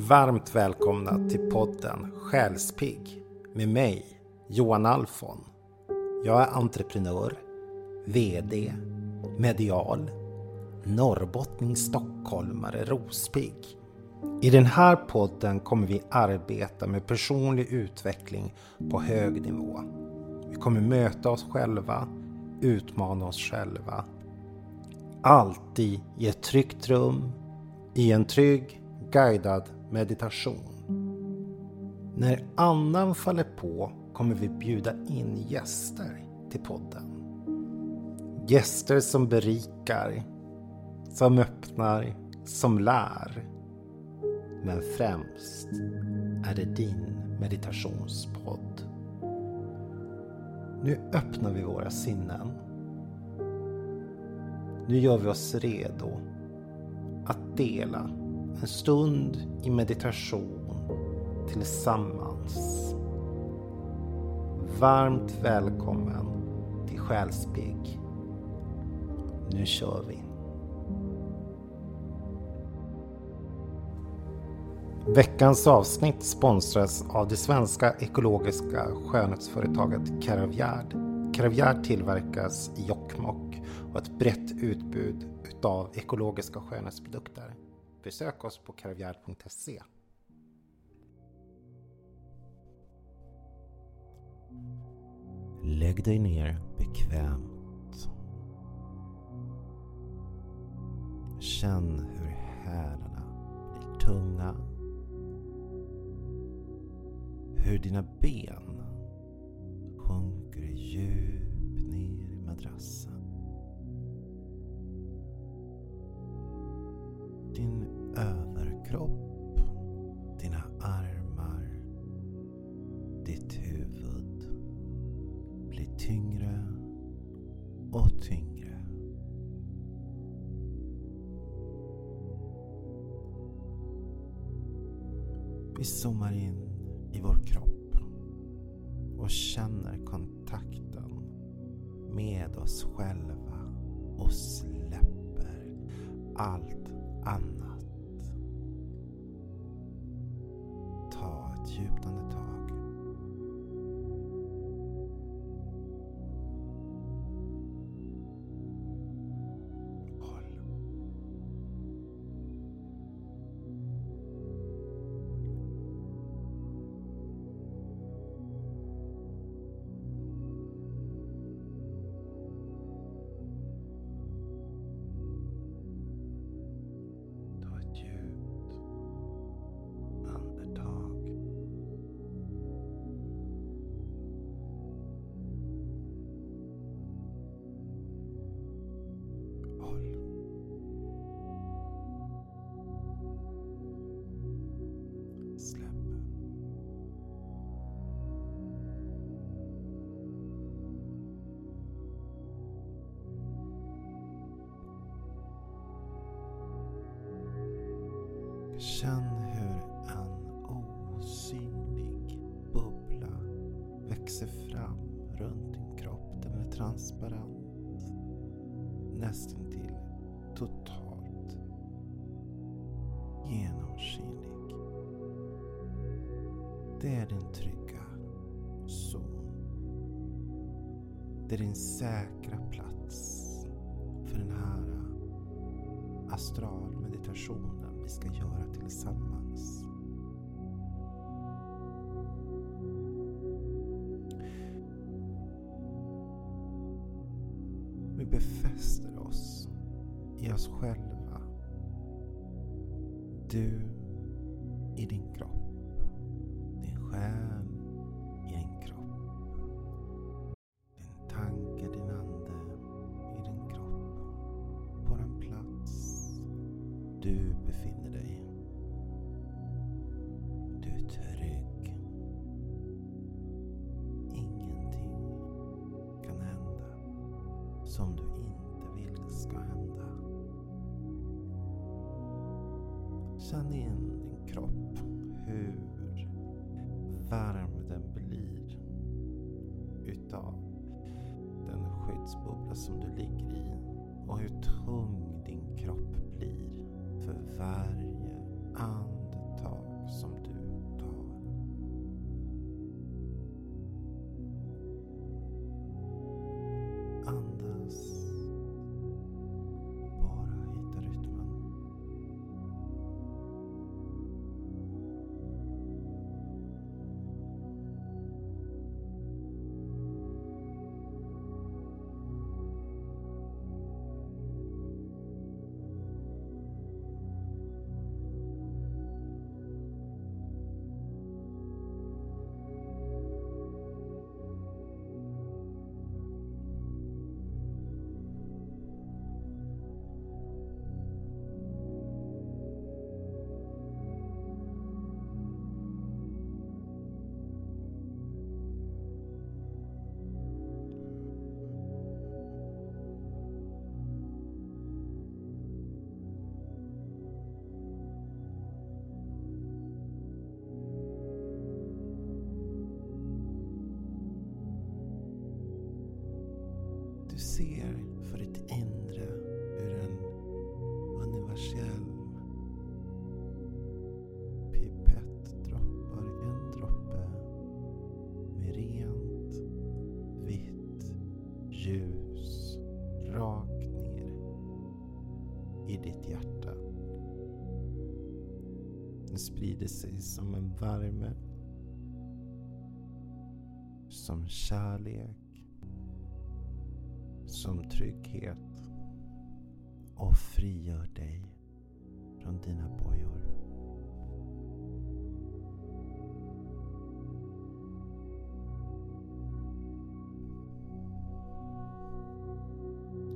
Varmt välkomna till podden Själspigg med mig, Johan Alfon. Jag är entreprenör, VD, medial, norrbottning, stockholmare, rospigg. I den här podden kommer vi arbeta med personlig utveckling på hög nivå. Vi kommer möta oss själva, utmana oss själva. Alltid i ett tryggt rum, i en trygg, guidad meditation. När andan faller på kommer vi bjuda in gäster till podden. Gäster som berikar, som öppnar, som lär. Men främst är det din meditationspodd. Nu öppnar vi våra sinnen. Nu gör vi oss redo att dela en stund i meditation tillsammans. Varmt välkommen till Själsbygg. Nu kör vi. Veckans avsnitt sponsras av det svenska ekologiska skönhetsföretaget Caravgard. Caravgard tillverkas i Jokkmokk och har ett brett utbud utav ekologiska skönhetsprodukter. Besök oss på karavjärd.se. Lägg dig ner bekvämt. Känn hur hälarna blir tunga. Hur dina ben sjunker djupt ner i madrassen. din överkropp, dina armar, ditt huvud blir tyngre och tyngre. Vi zoomar in i vår kropp och känner kontakten med oss själva och släpper allt annat. Känn hur en osynlig bubbla växer fram runt din kropp. Den är transparent. Nästintill totalt genomskinlig. Det är din trygga zon. Det är din säkra plats för den här astralmeditationen vi ska göra tillsammans. Vi befäster oss i oss själva. Du i din kropp. Du befinner dig. Du är trygg. Ingenting kan hända som du inte vill ska hända. Känn in din kropp. Hur varm den blir utav den skyddsbubbla som du ligger i. tung ser för ditt inre hur en universell pipett droppar en droppe med rent vitt ljus rakt ner i ditt hjärta. Det sprider sig som en värme, som kärlek som trygghet och frigör dig från dina bojor.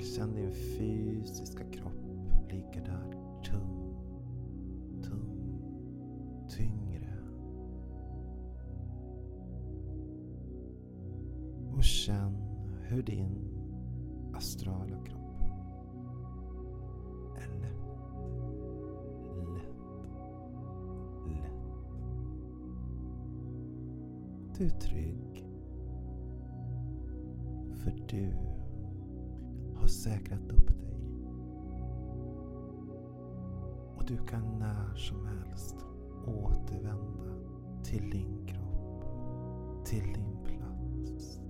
Känn din fysiska kropp ligga där tung, tung, tyngre. Och känn hur din astrala kropp är lätt, lätt, lätt. Du är trygg. För du har säkrat upp dig. Och du kan när som helst återvända till din kropp, till din plats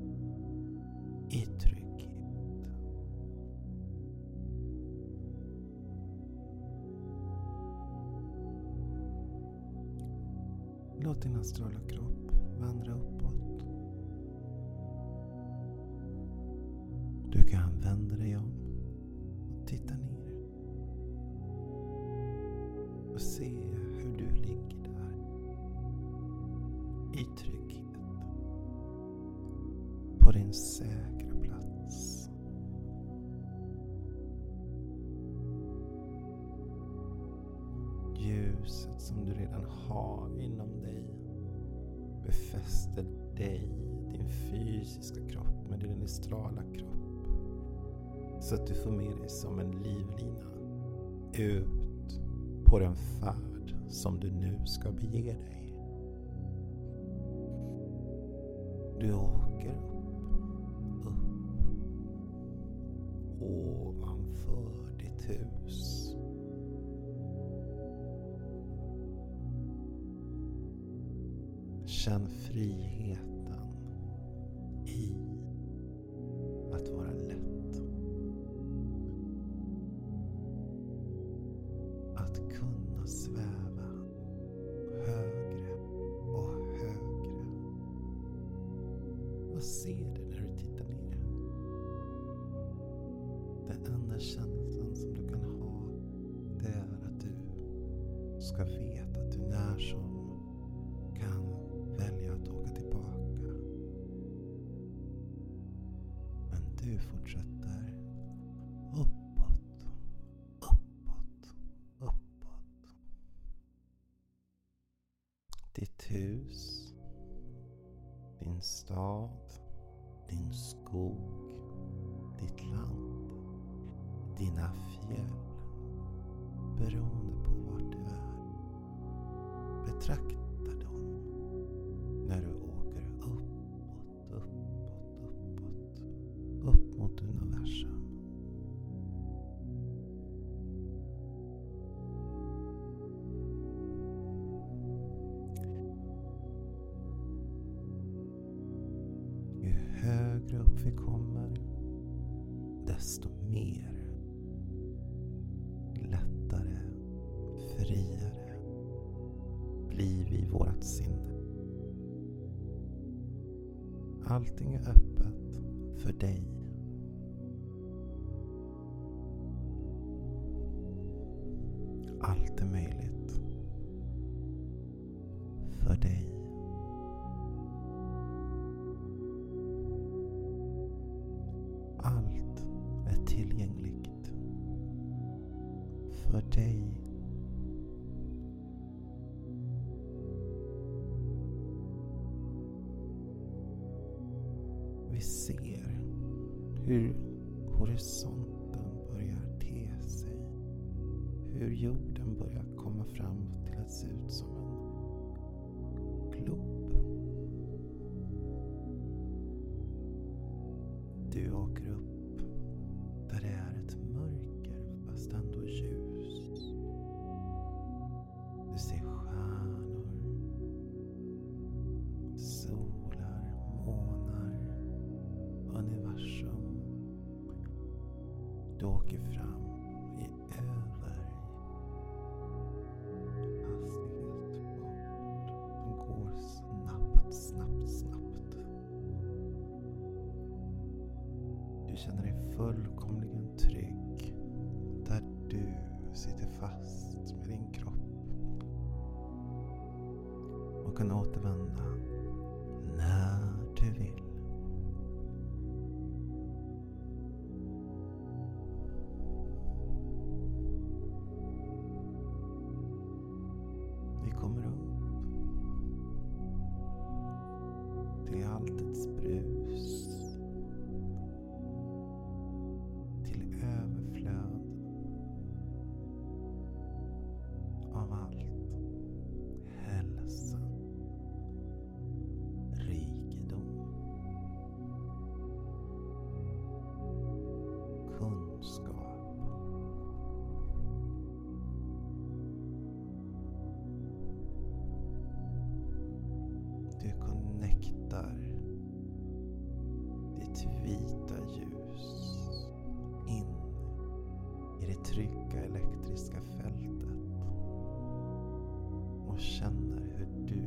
i din astrala kropp vandra uppåt. Du kan vända dig om och titta ner. Och se hur du ligger där. I trygghet. På din säkra Ljuset som du redan har inom dig befäster dig, din fysiska kropp med din astrala kropp. Så att du får med dig som en livlina ut på den färd som du nu ska bege dig. Du åker upp, upp ovanför ditt hus. Känn frihet. Du fortsätter uppåt, uppåt, uppåt. Ditt hus, din stad, din skog, ditt land, dina fjäll. Beroende på vart du är. Betrakta desto mer lättare, friare blir vi i vårt sinne. Allting är öppet för dig. Allt är möjligt för dig. för dig. Vi ser hur horisonten börjar te sig. Hur jorden börjar komma fram till att se ut som en glob. Du åker upp där det är ett mörker fast ändå ljus. Du åker fram i över hastighetsfart som går snabbt, snabbt, snabbt. Du känner dig fullkomligen trygg där du sitter fast med din kropp och kan återvända när du vill. Kunskap. Du connectar ditt vita ljus in i det trygga elektriska fältet och känner hur du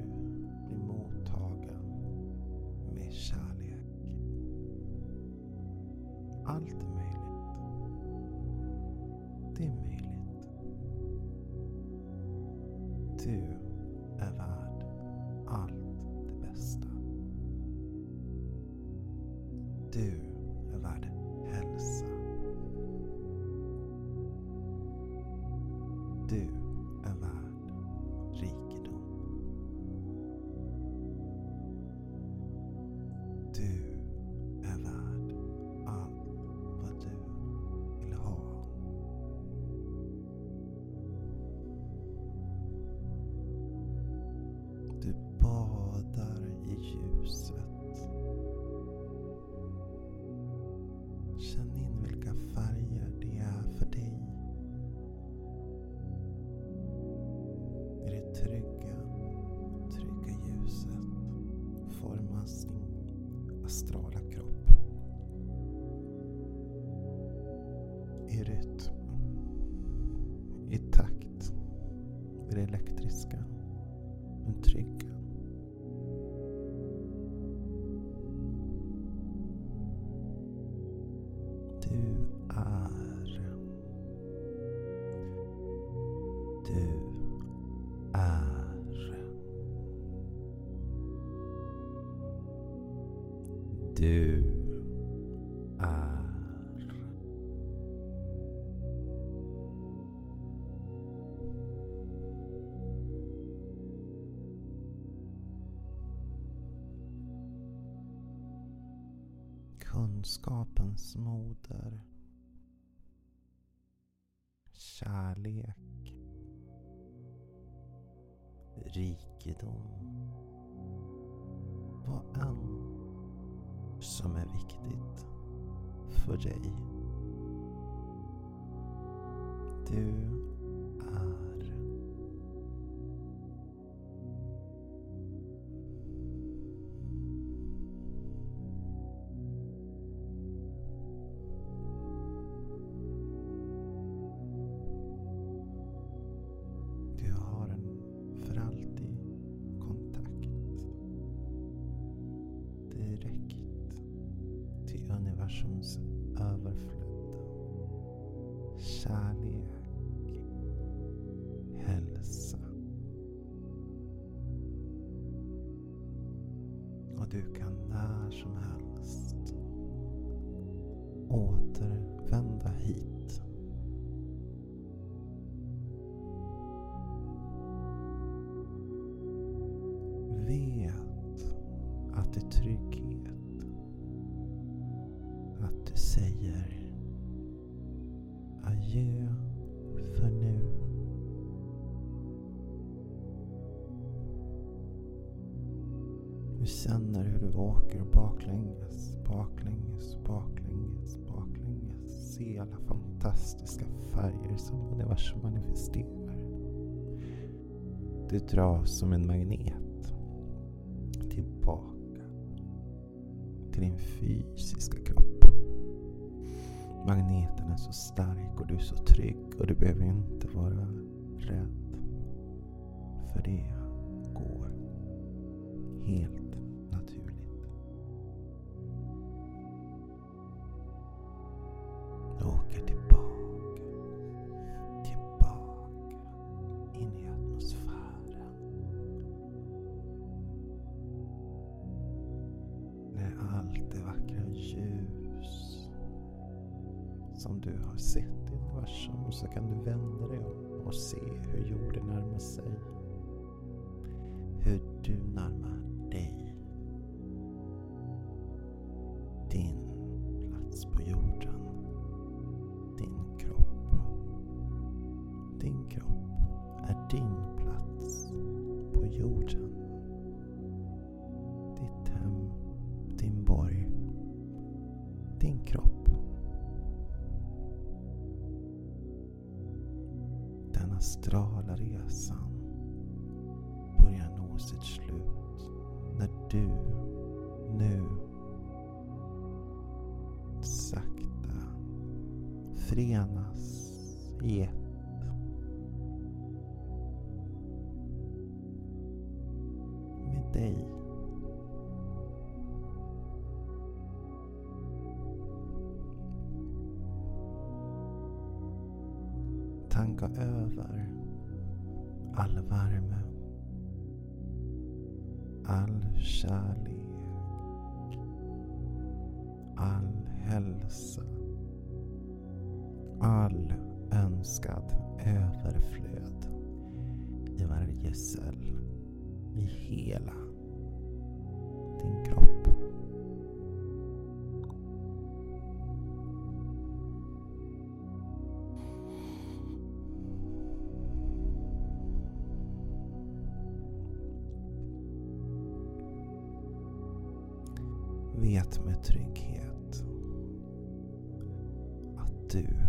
blir mottagen med kärlek. Allt Du är värd allt det bästa. Du hans astrala kropp. I rytm. I takt med det elektriska. Du är. Kunskapens moder. Kärlek. Rikedom. Vad än viktigt för dig. Du Och du kan när som helst återvända hit. Se alla fantastiska färger som universum manifesterar. Du dras som en magnet tillbaka till din fysiska kropp. Magneten är så stark och du är så trygg och du behöver inte vara rädd. För det går helt som du har sett i universum så kan du vända dig om och se hur jorden närmar sig. Hur du närmar Den astrala resan börjar nå sitt slut när du nu sakta förenas i ett all kärlek, all hälsa, all önskad överflöd i varje cell, i hela din kropp. Att